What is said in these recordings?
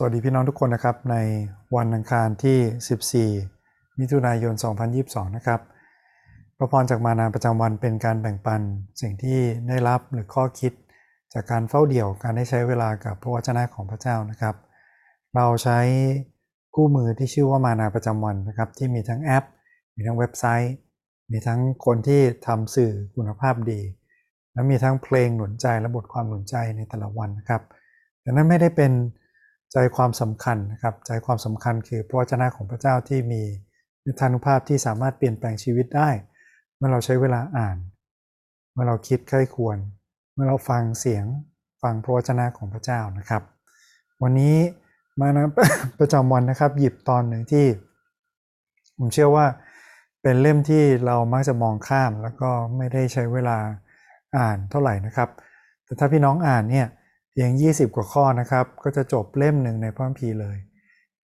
สวัสดีพี่น้องทุกคนนะครับ ในวันอังคารที่ 14 มิถุนายน 2022 นะครับ พระพรจากมานาประจำวันเป็นการแบ่งปันสิ่งที่ได้รับหรือข้อคิด จากการเฝ้าเดี่ยวการได้ใช้เวลากับพระวจนะของพระเจ้านะครับ เราใช้คู่มือที่ชื่อว่ามานาประจำวันนะครับ ที่มีทั้งแอป มีทั้งเว็บไซต์ มีทั้งคนที่ทำสื่อคุณภาพดี และมีทั้งเพลงหนุนใจและบทความหนุนใจในแต่ละวันนะครับแต่นั้นไม่ได้เป็น ใจความสำคัญนะครับใจความสำคัญคือพระวจนะของพระเจ้าที่มีนิทานุภาพที่สามารถเปลี่ยนแปลงชีวิตได้ เมื่อเราใช้เวลาอ่าน เมื่อเราคิดใคร่ควร เมื่อเราฟังเสียงฟังพระวจนะของพระเจ้านะครับ วันนี้มานะประจำวันนะครับ หยิบตอนหนึ่งที่ ผมเชื่อว่าเป็นเล่มที่เรามักจะมองข้าม แล้วก็ไม่ได้ใช้เวลาอ่านเท่าไหร่นะครับ แต่ถ้าพี่น้องอ่านเนี่ยเพียง 20 กว่าข้อนะครับ ก็จะจบเล่มหนึ่งในพระคัมภีร์เลย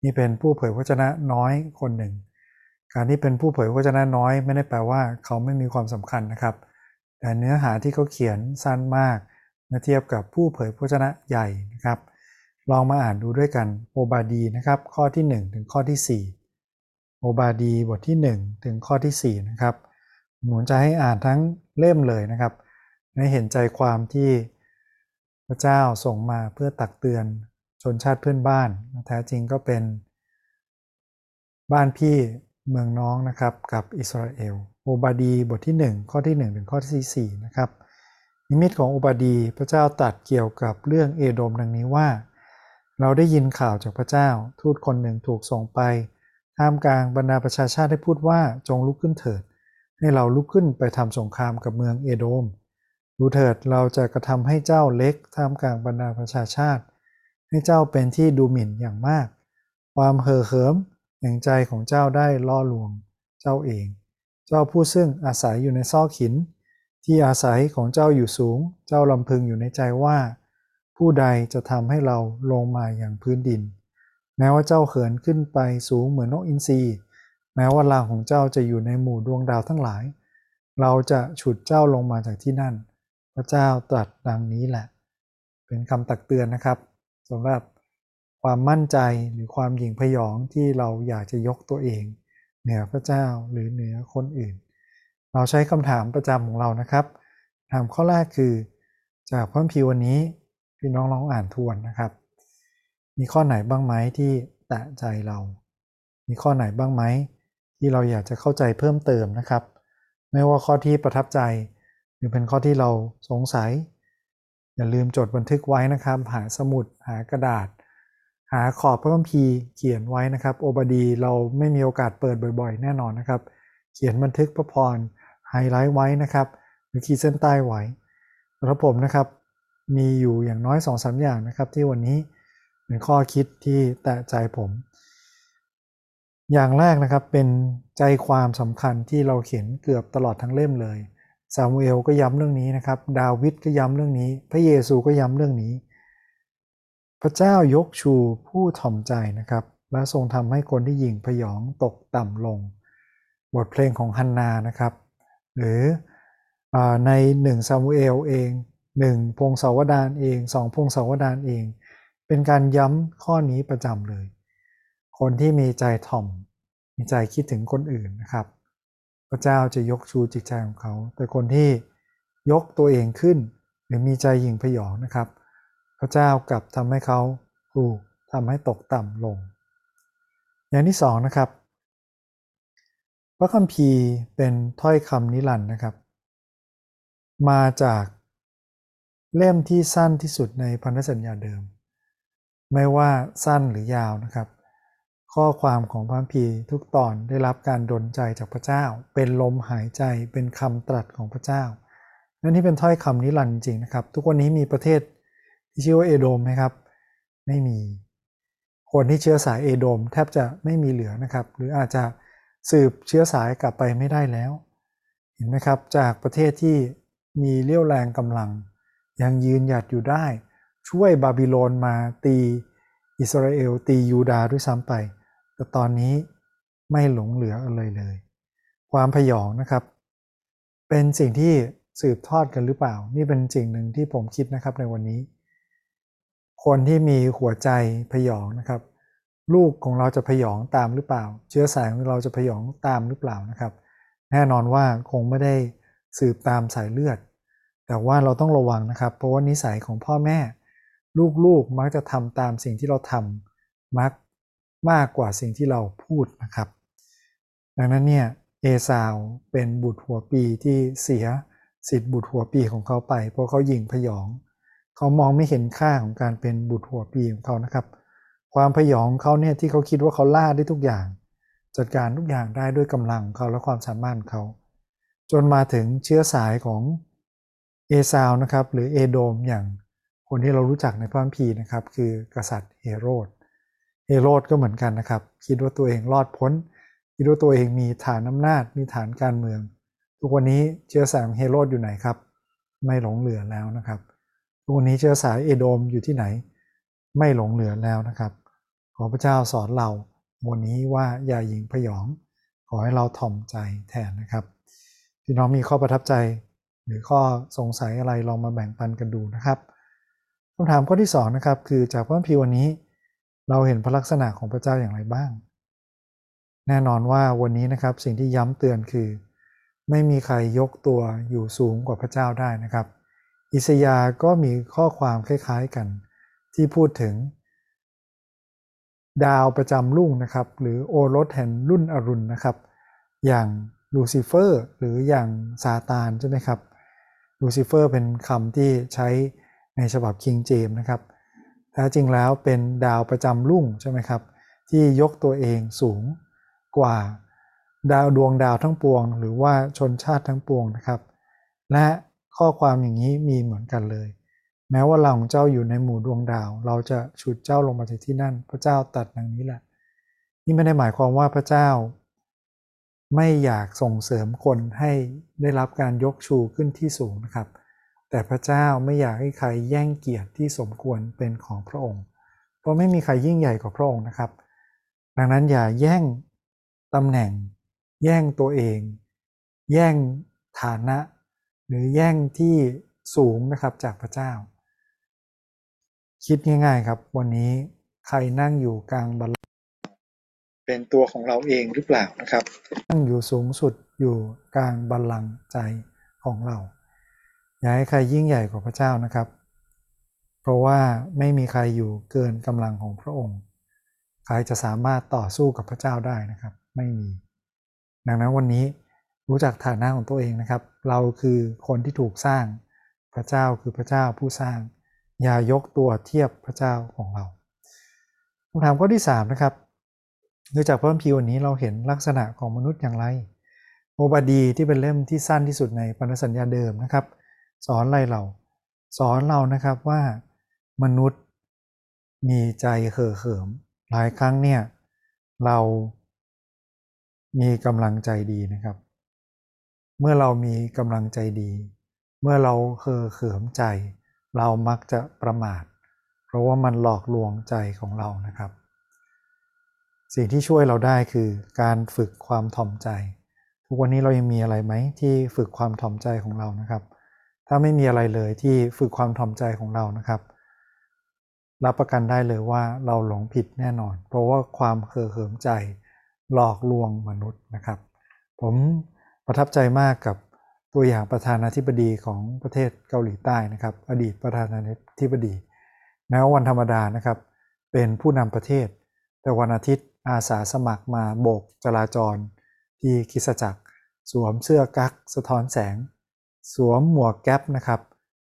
นี่เป็นผู้เผยพระวจนะน้อยคนหนึ่ง การที่เป็นผู้เผยพระวจนะน้อยไม่ได้แปลว่าเขาไม่มีความสำคัญนะครับ แต่เนื้อหาที่เขาเขียนสั้นมากเมื่อเทียบกับผู้เผยพระวจนะใหญ่นะครับ ลองมาอ่านดูด้วยกันโอบาดีนะครับ ข้อที่ 1 ถึงข้อที่ 4 โอบาดีบทที่ 1 ถึงข้อที่ 4 นะครับ หนุนจะให้อ่านทั้งเล่มเลยนะครับให้เห็นใจความที่ พระเจ้าส่งมาเพื่อตักเตือนชนชาติเพื่อนบ้าน แท้จริงก็เป็น บ้านพี่เมืองน้องนะครับกับอิสราเอลโอบาดีบทที่ 1 ข้อที่ 1 ถึงข้อที่4นะครับนิมิตของโอบาดีพระเจ้าตัดเกี่ยวกับเรื่องเอโดมดังนี้ว่า เราได้ยินข่าวจากพระเจ้าทูตคนหนึ่งถูกส่งไปท่ามกลางบรรดาประชาชาติได้พูดว่าจงลุกขึ้นเถิด ให้เราลุกขึ้นไปทำสงครามกับเมืองเอโดม ดูเถิดเราจะกระทำให้เจ้าเล็กท่ามกลางบรรดาประชาชาติ ให้เจ้าเป็นที่ดูหมิ่นอย่างมาก ความเห่อเหิมแห่งใจของเจ้าได้ล่อลวงเจ้าเอง เจ้าผู้ซึ่งอาศัยอยู่ในซอกหิน ที่อาศัยของเจ้าอยู่สูง เจ้าลำพึงอยู่ในใจว่า ผู้ใดจะทำให้เราลงมาอย่างพื้นดิน แม้ว่าเจ้าเขินขึ้นไปสูงเหมือนนกอินทรีแม้ว่าลางของเจ้าจะอยู่ในหมู่ดวงดาวทั้งหลาย เราจะฉุดเจ้าลงมาจากที่นั่น พระเจ้าตรัสดังนี้แหละ เป็นคำตักเตือนนะครับสำหรับความมั่นใจหรือความหยิ่งพยองที่เราอยากจะยกตัวเอง เหนือพระเจ้าหรือเหนือคนอื่น เราใช้คำถามประจำของเรานะครับถามข้อแรกคือ จากพระพีวันนี้พี่น้องลองอ่านทวนนะครับ มีข้อไหนบ้างไหมที่แตะใจเรา มีข้อไหนบ้างไหมที่เราอยากจะเข้าใจเพิ่มเติมนะครับ ไม่ว่าข้อที่ประทับใจ หรือเป็นข้อที่เราสงสัย อย่าลืมจดบันทึกไว้นะครับ หาสมุดหากระดาษ หาขอบพระคัมภีร์เขียนไว้นะครับ โอบดีเราไม่มีโอกาสเปิดบ่อยๆ แน่นอนนะครับ เขียนบันทึกพระพรไฮไลท์ไว้นะครับ หรือขีดเส้นใต้ไว้สำหรับผมนะครับมีอยู่อย่างน้อย2อสอย่างนะครับ ที่วันนี้เป็นข้อคิดที่แตะใจผม อย่างแรกนะครับเป็นใจความสำคัญที่เราเขียนเกือบตลอดทั้งเล่มเลย ซามูเอลก็ย้ำเรื่องนี้นะครับ ดาวิดก็ย้ำเรื่องนี้ พระเยซูก็ย้ำเรื่องนี้ พระเจ้ายกชูผู้ถ่อมใจนะครับ และทรงทำให้คนที่หยิงพยองตกต่ำลง บทเพลงของฮันนานะครับ หรือในหนึ่งซามูเอลเองหนึ่งพงศาวดารเองสองพงศาวดารเอง เป็นการย้ำข้อนี้ประจำเลย คนที่มีใจถ่อม มีใจคิดถึงคนอื่นนะครับ ระเจ้าจะยกชูจิตใจของเขา แต่คนที่ยกตัวเองขึ้น หรือมีใจหยิ่งพยองนะครับ พระเจ้ากลับทำให้เขาถูกทำให้ตกต่ำลง อย่างที่สองนะครับ พระคัมภีร์เป็นถ้อยคำนิรันดร์นะครับ มาจากเล่มที่สั้นที่สุดในพันธสัญญาเดิม ไม่ว่าสั้นหรือยาวนะครับ ข้อความของพระพีทุกตอนได้รับการดลใจจากพระเจ้า เป็นลมหายใจเป็นคำตรัสของพระเจ้า นั่นที่เป็นถ้อยคำนิรันดร์จริงนะครับ ทุกวันนี้มีประเทศที่ชื่อว่าเอโดมไหมครับ ไม่มี คนที่เชื้อสายเอโดมแทบจะไม่มีเหลือนะครับ หรืออาจจะสืบเชื้อสายกลับไปไม่ได้แล้ว เห็นไหมครับ จากประเทศที่มีเรี่ยวแรงกำลัง ยังยืนหยัดอยู่ได้ ช่วยบาบิโลนมาตีอิสราเอลตียูดาห์ด้วยซ้ำไป แต่ตอนนี้ไม่หลงเหลืออะไรเลย ความพยองนะครับ เป็นสิ่งที่สืบทอดกันหรือเปล่า นี่เป็นสิ่งหนึ่งที่ผมคิดนะครับในวันนี้ คนที่มีหัวใจพยองนะครับ ลูกของเราจะพยองตามหรือเปล่า เชื้อสายของเราจะพยองตามหรือเปล่านะครับ แน่นอนว่าคงไม่ได้สืบตามสายเลือด แต่ว่าเราต้องระวังนะครับ เพราะว่านิสัยของพ่อแม่ ลูกๆมักจะทำตามสิ่งที่เราทำมัก มากกว่าสิ่งที่เราพูดนะครับ ดังนั้นเนี่ยเอซาวเป็นบุตรหัวปีที่เสียสิทธิ์บุตรหัวปีของเขาไป เพราะเขายิงพยอง เขามองไม่เห็นค่าของการเป็นบุตรหัวปีของเขานะครับ ความพยองเขาเนี่ยที่เขาคิดว่าเขาล่าได้ทุกอย่าง จัดการทุกอย่างได้ด้วยกำลังเขาและความสามารถเขา จนมาถึงเชื้อสายของเอซาวนะครับหรือเอโดมอย่างคนที่เรารู้จักในพระคัมภีร์นะครับ คือกษัตริย์เฮโรด เฮโรดก็เหมือนกันนะครับ คิดว่าตัวเองรอดพ้น คิดว่าตัวเองมีฐานอำนาจ มีฐานการเมือง ทุกวันนี้เชื้อสายของเฮโรดอยู่ไหนครับ ไม่หลงเหลือแล้วนะครับ ทุกวันนี้เชื้อสายเอโดมอยู่ที่ไหน ไม่หลงเหลือแล้วนะครับ ขอพระเจ้าสอนเราวันนี้ว่าอย่าหยิงพยอง ขอให้เราถ่อมใจแทนนะครับ พี่น้องมีข้อประทับใจ หรือข้อสงสัยอะไรลองมาแบ่งปันกันดูนะครับคำถามข้อที่2นะครับคือจากพระคัมภีวันนี้ เราเห็นพระลักษณะของพระเจ้าอย่างไรบ้าง แน่นอนว่าวันนี้นะครับสิ่งที่ย้ำเตือนคือ ไม่มีใครยกตัวอยู่สูงกว่าพระเจ้าได้นะครับ อิสยาห์ก็มีข้อความคล้ายๆกันที่พูดถึง ดาวประจำรุ่งนะครับ หรือโอรสแห่งรุ่นอรุณนะครับ อย่างลูซิเฟอร์หรืออย่างซาตานใช่ไหมครับลูซิเฟอร์เป็นคำที่ใช้ในฉบับคิงเจมส์นะครับ แท้จริงแล้วเป็นดาวประจำรุ่งใช่ไหมครับ ที่ยกตัวเองสูงกว่าดาวดวงดาวทั้งปวง หรือว่าชนชาติทั้งปวงนะครับ และข้อความอย่างนี้มีเหมือนกันเลย แม้ว่ารังของเจ้าอยู่ในหมู่ดวงดาว เราจะฉุดเจ้าลงมาจากที่นั่น พระเจ้าตรัสดังนี้แหละ นี่ไม่ได้หมายความว่าพระเจ้า ไม่อยากส่งเสริมคนให้ได้รับการยกชูขึ้นที่สูงนะครับ แต่พระเจ้าไม่อยากให้ใครแย่งเกียรติที่สมควรเป็นของพระองค์ เพราะไม่มีใครยิ่งใหญ่กว่าพระองค์นะครับ ดังนั้นอย่าแย่งตำแหน่ง แย่งตัวเอง แย่งฐานะ หรือแย่งที่สูงนะครับจากพระเจ้า คิดง่ายๆครับ วันนี้ใครนั่งอยู่กลางบัลลังก์เป็นตัวของเราเองหรือเปล่านะครับ นั่งอยู่สูงสุดอยู่กลางบัลลังก์ใจของเรา อย่าให้ใครยิ่งใหญ่กว่าพระเจ้านะครับ เพราะว่าไม่มีใครอยู่เกินกำลังของพระองค์ ใครจะสามารถต่อสู้กับพระเจ้าได้นะครับ ไม่มี ดังนั้นวันนี้รู้จักฐานะของตัวเองนะครับ เราคือคนที่ถูกสร้าง พระเจ้าคือพระเจ้าผู้สร้าง อย่ายกตัวเทียบพระเจ้าของเราคำถามข้อที่3นะครับดยจากพระคัมภีร์วันนี้เราเห็นลักษณะของมนุษย์อย่างไรโอบาดีที่เป็นเล่มที่สั้นที่สุดในพันธสัญญาเดิมนะครับ สอนอะไรเรา สอนเรานะครับว่ามนุษย์มีใจเห่อเหิม หลายครั้งเนี่ยเรามีกำลังใจดีนะครับ เมื่อเรามีกำลังใจดี เมื่อเราเห่อเขิมใจ เรามักจะประมาท เพราะว่ามันหลอกลวงใจของเรานะครับ สิ่งที่ช่วยเราได้คือการฝึกความถ่อมใจ ทุกวันนี้เรายังมีอะไรไหมที่ฝึกความถ่อมใจของเรานะครับ ถ้าไม่มีอะไรเลยที่ฝึกความถ่อมใจของเรานะครับ รับประกันได้เลยว่าเราหลงผิดแน่นอน เพราะว่าความเห่อเหิมใจหลอกลวงมนุษย์นะครับ ผมประทับใจมากกับตัวอย่างประธานาธิบดีของประเทศเกาหลีใต้นะครับ อดีตประธานาธิบดี แม้ว่าวันธรรมดานะครับ เป็นผู้นำประเทศ แต่วันอาทิตย์อาสาสมัครมาโบกจราจร ที่คิสจักร สวมเสื้อกั๊กสะท้อนแสง สวมหมวกแก๊ปนะครับ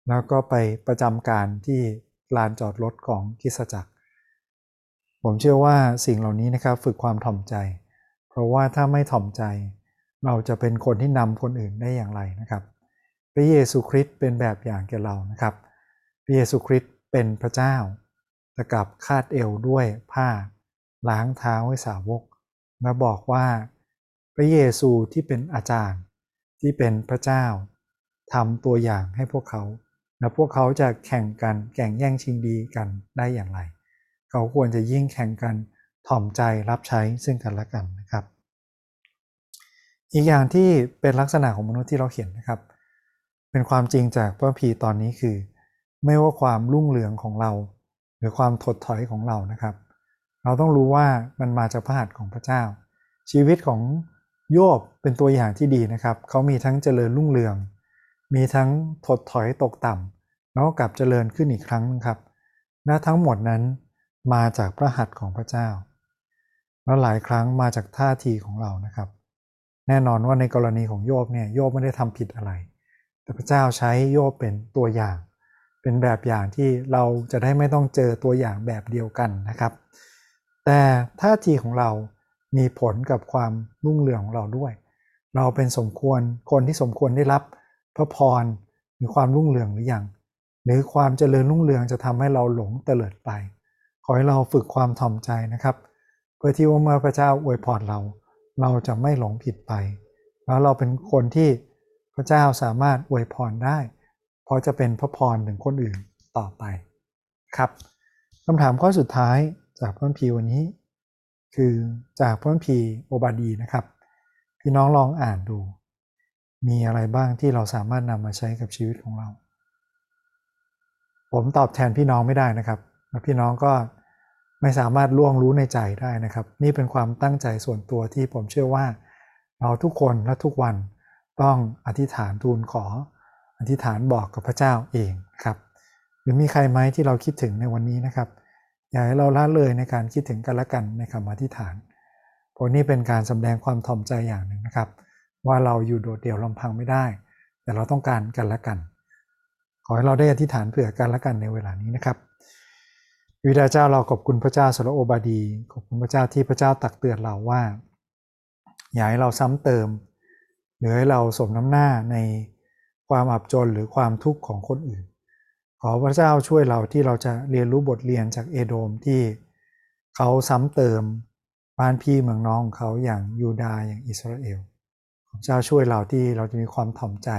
แล้วก็ไปประจำการที่ลานจอดรถของคิสจักร ผมเชื่อว่าสิ่งเหล่านี้นะครับฝึกความถ่อมใจ เพราะว่าถ้าไม่ถ่อมใจ เราจะเป็นคนที่นำคนอื่นได้อย่างไรนะครับพระเยซูคริสต์เป็นแบบอย่างแก่เรานะครับพระเยซูคริสต์เป็นพระเจ้าแต่กับคาดเอวด้วยผ้า ล้างเท้าให้สาวกและบอกว่า พระเยซูที่เป็นอาจารย์ที่เป็นพระเจ้า ทำตัวอย่างให้พวกเขา และพวกเขาจะแข่งกันแข่งแย่งชิงดีกันได้อย่างไร เขาควรจะยิ่งแข่งกันถ่อมใจรับใช้ซึ่งกันและกันนะครับ อีกอย่างที่เป็นลักษณะของมนุษย์ที่เราเห็นนะครับ เป็นความจริงจากพระพีตอนนี้คือ ไม่ว่าความรุ่งเรืองของเรา หรือความถดถอยของเรานะครับ เราต้องรู้ว่ามันมาจากพระหัตถ์ของพระเจ้า ชีวิตของโยบเป็นตัวอย่างที่ดีนะครับ เขามีทั้งเจริญรุ่งเรือง มีทั้งถดถอยตกต่ำแล้วกลับเจริญขึ้นอีกครั้งนึงครับ และทั้งหมดนั้นมาจากพระหัตถ์ของพระเจ้า แล้วหลายครั้งมาจากท่าทีของเรานะครับ แน่นอนว่าในกรณีของโยบเนี่ยโยบไม่ได้ทำผิดอะไร แต่พระเจ้าใช้โยบเป็นตัวอย่าง เป็นแบบอย่างที่เราจะได้ไม่ต้องเจอตัวอย่างแบบเดียวกันนะครับ แต่ท่าทีของเรามีผลกับความรุ่งเรืองของเราด้วย เราเป็นสมควรคนที่สมควรได้รับ พระพรหรือความรุ่งเรืองหรือยังหรือความเจริญรุ่งเรืองจะทำให้เราหลงเตลิดไป ขอให้เราฝึกความถ่อมใจนะครับ เพื่อที่ว่าเมื่อพระเจ้าอวยพรเรา เราจะไม่หลงผิดไป แล้วเราเป็นคนที่พระเจ้าสามารถอวยพรได้ เพราะจะเป็นพระพรถึงคนอื่นต่อไปครับคำถามข้อสุดท้ายจากพระพีวันนี้ คือจากพระพีโอบาดีนะครับ พี่น้องลองอ่านดู มีอะไรบ้างที่เราสามารถนำมาใช้กับชีวิตของเรา ผมตอบแทนพี่น้องไม่ได้นะครับและพี่น้องก็ไม่สามารถล่วงรู้ในใจได้นะครับ นี่เป็นความตั้งใจส่วนตัวที่ผมเชื่อว่า เราทุกคนและทุกวันต้องอธิษฐานทูลขอ อธิษฐานบอกกับพระเจ้าเองครับ หรือมีใครไหมที่เราคิดถึงในวันนี้นะครับ อยากให้เราละเลยในการคิดถึงกันและกันในคำอธิษฐานเพราะนี่เป็นการสำแดงความถ่อมใจอย่างหนึ่งนะครับ ว่าเราอยู่โดดเดี่ยวลำพังไม่ได้ แต่เราต้องการกันและกัน ขอให้เราได้อธิษฐานเผื่อกันและกันในเวลานี้นะครับวิดาเจ้าเราขอบคุณพระเจ้าสรโอบาดี ขอบคุณพระเจ้าที่พระเจ้าตักเตือนเราว่า อย่าให้เราซ้ำเติม หรือให้เราสมน้ำหน้าในความอับจนหรือความทุกข์ของคนอื่น ขอพระเจ้าช่วยเราที่เราจะเรียนรู้บทเรียนจากเอโดมที่เขาซ้ำเติมบ้านพี่เมืองน้องของเขาอย่างยูดาห์อย่างอิสราเอล เจ้าช่วยเราที่เราจะมีความถ่อมใจ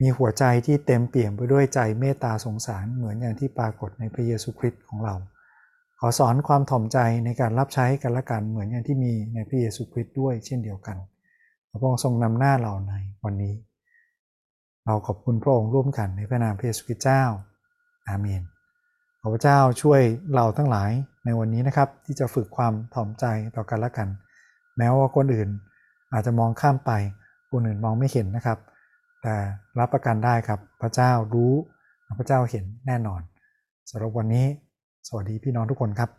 มีหัวใจที่เต็มเปี่ยมไปด้วยใจเมตตาสงสารเหมือนอย่างที่ปรากฏในพระเยซูคริสต์ของเรา ขอสอนความถ่อมใจในการรับใช้กันละกันเหมือนอย่างที่มีในพระเยซูคริสต์ด้วยเช่นเดียวกันพระองค์ทรงนำหน้าเราในวันนี้ เราขอบคุณพระองค์ร่วมกันในพระนามพระเยซูคริสต์เจ้า อาเมนขอพระเจ้าช่วยเราทั้งหลายในวันนี้นะครับที่จะฝึกความถ่อมใจต่อกันละกัน แม้ว่าคนอื่น อาจจะมองข้ามไปคนอื่นมองไม่เห็นนะครับ แต่รับประกันได้ครับ พระเจ้ารู้ พระเจ้าเห็นแน่นอนสำหรับวันนี้ สวัสดีพี่น้องทุกคนครับ